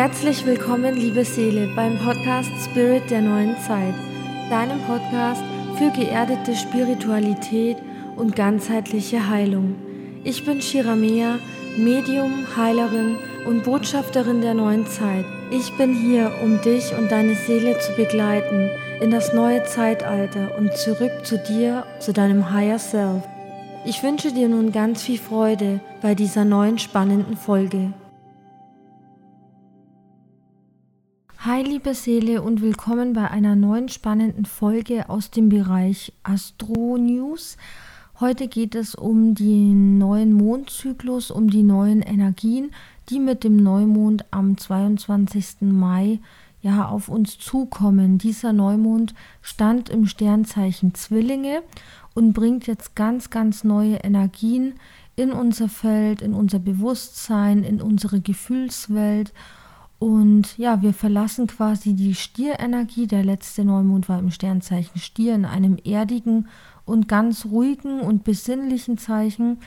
Herzlich willkommen, liebe Seele, beim Podcast Spirit der neuen Zeit, deinem Podcast für geerdete Spiritualität und ganzheitliche Heilung. Ich bin Shiramea, Medium, Heilerin und Botschafterin der neuen Zeit. Ich bin hier, um dich und deine Seele zu begleiten in das neue Zeitalter und zurück zu dir, zu deinem Higher Self. Ich wünsche dir nun ganz viel Freude bei dieser neuen spannenden Folge. Hi liebe Seele und willkommen bei einer neuen spannenden Folge aus dem Bereich Astro News. Heute geht es um den neuen Mondzyklus, um die neuen Energien, die mit dem Neumond am 22. Mai ja auf uns zukommen. Dieser Neumond stand im Sternzeichen Zwillinge und bringt jetzt ganz, ganz neue Energien in unser Feld, in unser Bewusstsein, in unsere Gefühlswelt ja, wir verlassen quasi die Stierenergie. Der letzte Neumond war im Sternzeichen Stier in einem erdigen und ganz ruhigen und besinnlichen Zeichen.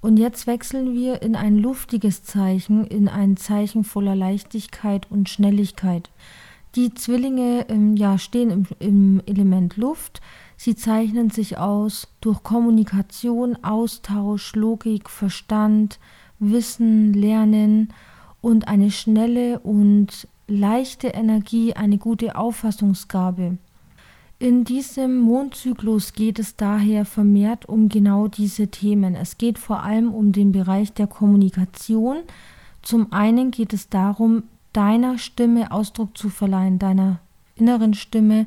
Und jetzt wechseln wir in ein luftiges Zeichen, in ein Zeichen voller Leichtigkeit und Schnelligkeit. Die Zwillinge ähm, ja, stehen im, im Element Luft. Sie zeichnen sich aus durch Kommunikation, Austausch, Logik, Verstand, Wissen, Lernen und eine schnelle und leichte Energie, eine gute Auffassungsgabe. In diesem Mondzyklus geht es daher vermehrt um genau diese Themen. Es geht vor allem um den Bereich der Kommunikation. Zum einen geht es darum, deiner Stimme Ausdruck zu verleihen, deiner inneren Stimme,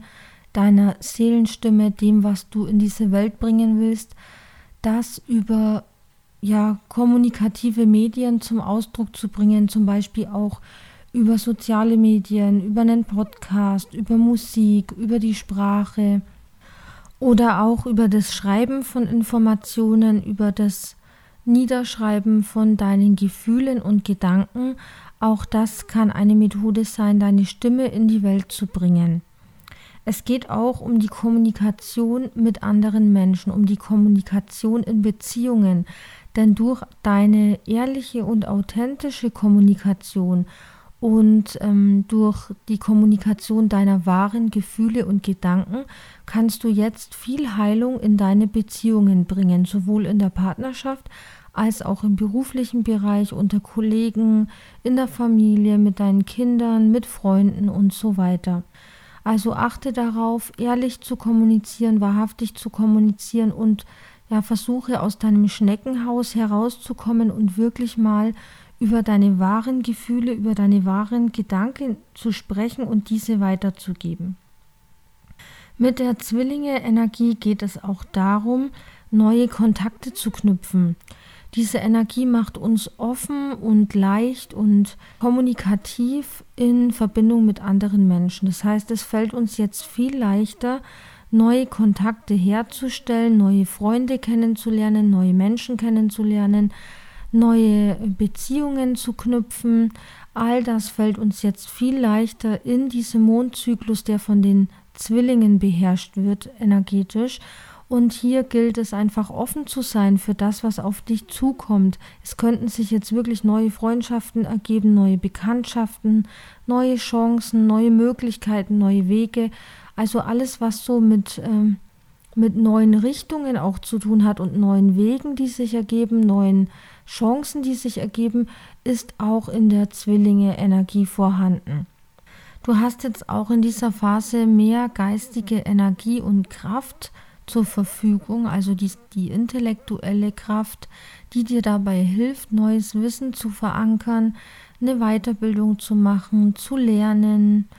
deiner Seelenstimme, dem, was du in diese Welt bringen willst, das über ja, kommunikative Medien zum Ausdruck zu bringen, zum Beispiel auch über soziale Medien, über einen Podcast, über Musik, über die Sprache oder auch über das Schreiben von Informationen, über das Niederschreiben von deinen Gefühlen und Gedanken. Auch das kann eine Methode sein, deine Stimme in die Welt zu bringen. Es geht auch um die Kommunikation mit anderen Menschen, um die Kommunikation in Beziehungen. Denn durch deine ehrliche und authentische Kommunikation und ähm, durch die Kommunikation deiner wahren Gefühle und Gedanken kannst du jetzt viel Heilung in deine Beziehungen bringen, sowohl in der Partnerschaft als auch im beruflichen Bereich, unter Kollegen, in der Familie, mit deinen Kindern, mit Freunden und so weiter. Also achte darauf, ehrlich zu kommunizieren, wahrhaftig zu kommunizieren und ja, versuche aus deinem Schneckenhaus herauszukommen und wirklich mal über deine wahren Gefühle, über deine wahren Gedanken zu sprechen und diese weiterzugeben. Mit der Zwillinge-Energie geht es auch darum, neue Kontakte zu knüpfen. Diese Energie macht uns offen und leicht und kommunikativ in Verbindung mit anderen Menschen. Das heißt, es fällt uns jetzt viel leichter, neue Kontakte herzustellen, neue Freunde kennenzulernen, neue Menschen kennenzulernen, neue Beziehungen zu knüpfen. All das fällt uns jetzt viel leichter in diesem Mondzyklus, der von den Zwillingen beherrscht wird, energetisch. Und hier gilt es einfach offen zu sein für das, was auf dich zukommt. Es könnten sich jetzt wirklich neue Freundschaften ergeben, neue Bekanntschaften, neue Chancen, neue Möglichkeiten, neue Wege. Also alles, was so mit, ähm, mit neuen Richtungen auch zu tun hat und neuen Wegen, die sich ergeben, neuen Chancen, die sich ergeben, ist auch in der Zwillinge-Energie vorhanden. Du hast jetzt auch in dieser Phase mehr geistige Energie und Kraft zur Verfügung, also die, die intellektuelle Kraft, die dir dabei hilft, neues Wissen zu verankern, eine Weiterbildung zu machen, zu lernen,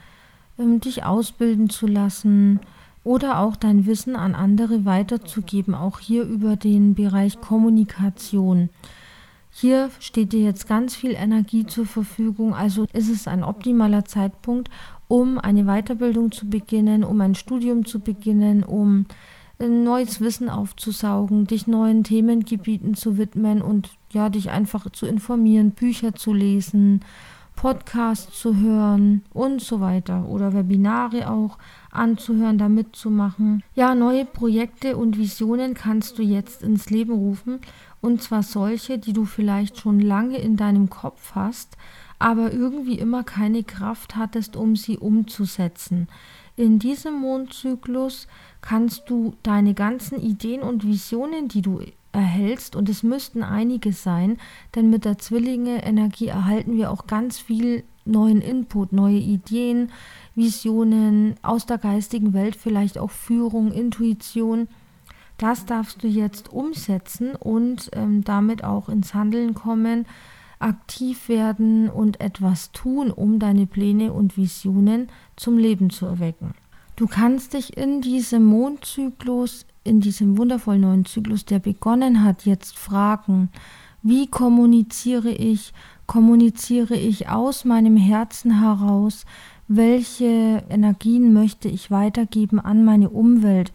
dich ausbilden zu lassen oder auch dein Wissen an andere weiterzugeben, auch hier über den Bereich Kommunikation. Hier steht dir jetzt ganz viel Energie zur Verfügung, also ist es ein optimaler Zeitpunkt, um eine Weiterbildung zu beginnen, um ein Studium zu beginnen, um neues Wissen aufzusaugen, dich neuen Themengebieten zu widmen und ja, dich einfach zu informieren, Bücher zu lesen Podcasts zu hören und so weiter oder Webinare auch anzuhören, da mitzumachen. Ja, neue Projekte und Visionen kannst du jetzt ins Leben rufen und zwar solche, die du vielleicht schon lange in deinem Kopf hast, aber irgendwie immer keine Kraft hattest, um sie umzusetzen. In diesem Mondzyklus kannst du deine ganzen Ideen und Visionen, die du erhältst, und es müssten einige sein, denn mit der Zwillinge-Energie erhalten wir auch ganz viel neuen Input, neue Ideen, Visionen aus der geistigen Welt, vielleicht auch Führung, Intuition. Das darfst du jetzt umsetzen und ähm, damit auch ins Handeln kommen, aktiv werden und etwas tun, um deine Pläne und Visionen zum Leben zu erwecken. Du kannst dich in diesem Mondzyklus, in diesem wundervollen neuen Zyklus, der begonnen hat, jetzt fragen, wie kommuniziere ich? Kommuniziere ich aus meinem Herzen heraus? Welche Energien möchte ich weitergeben an meine Umwelt?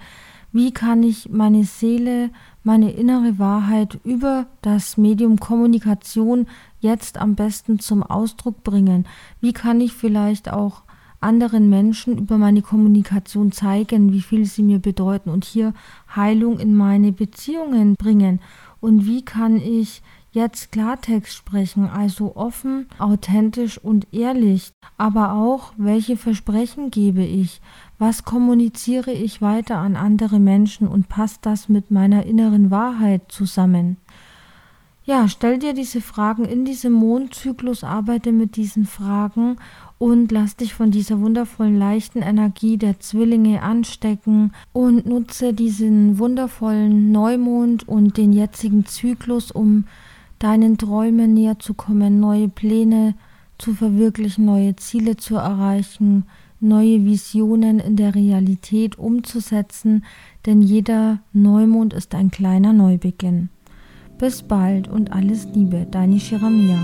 Wie kann ich meine Seele, meine innere Wahrheit über das Medium Kommunikation jetzt am besten zum Ausdruck bringen? Wie kann ich vielleicht auch anderen Menschen über meine Kommunikation zeigen, wie viel sie mir bedeuten und hier Heilung in meine Beziehungen bringen? Und wie kann ich jetzt Klartext sprechen, also offen, authentisch und ehrlich, aber auch, welche Versprechen gebe ich, was kommuniziere ich weiter an andere Menschen und passt das mit meiner inneren Wahrheit zusammen? Ja, stell dir diese Fragen in diesem Mondzyklus, arbeite mit diesen Fragen und lass dich von dieser wundervollen leichten Energie der Zwillinge anstecken und nutze diesen wundervollen Neumond und den jetzigen Zyklus, um deinen Träumen näher zu kommen, neue Pläne zu verwirklichen, neue Ziele zu erreichen, neue Visionen in der Realität umzusetzen, denn jeder Neumond ist ein kleiner Neubeginn. Bis bald und alles Liebe, deine Shiramia.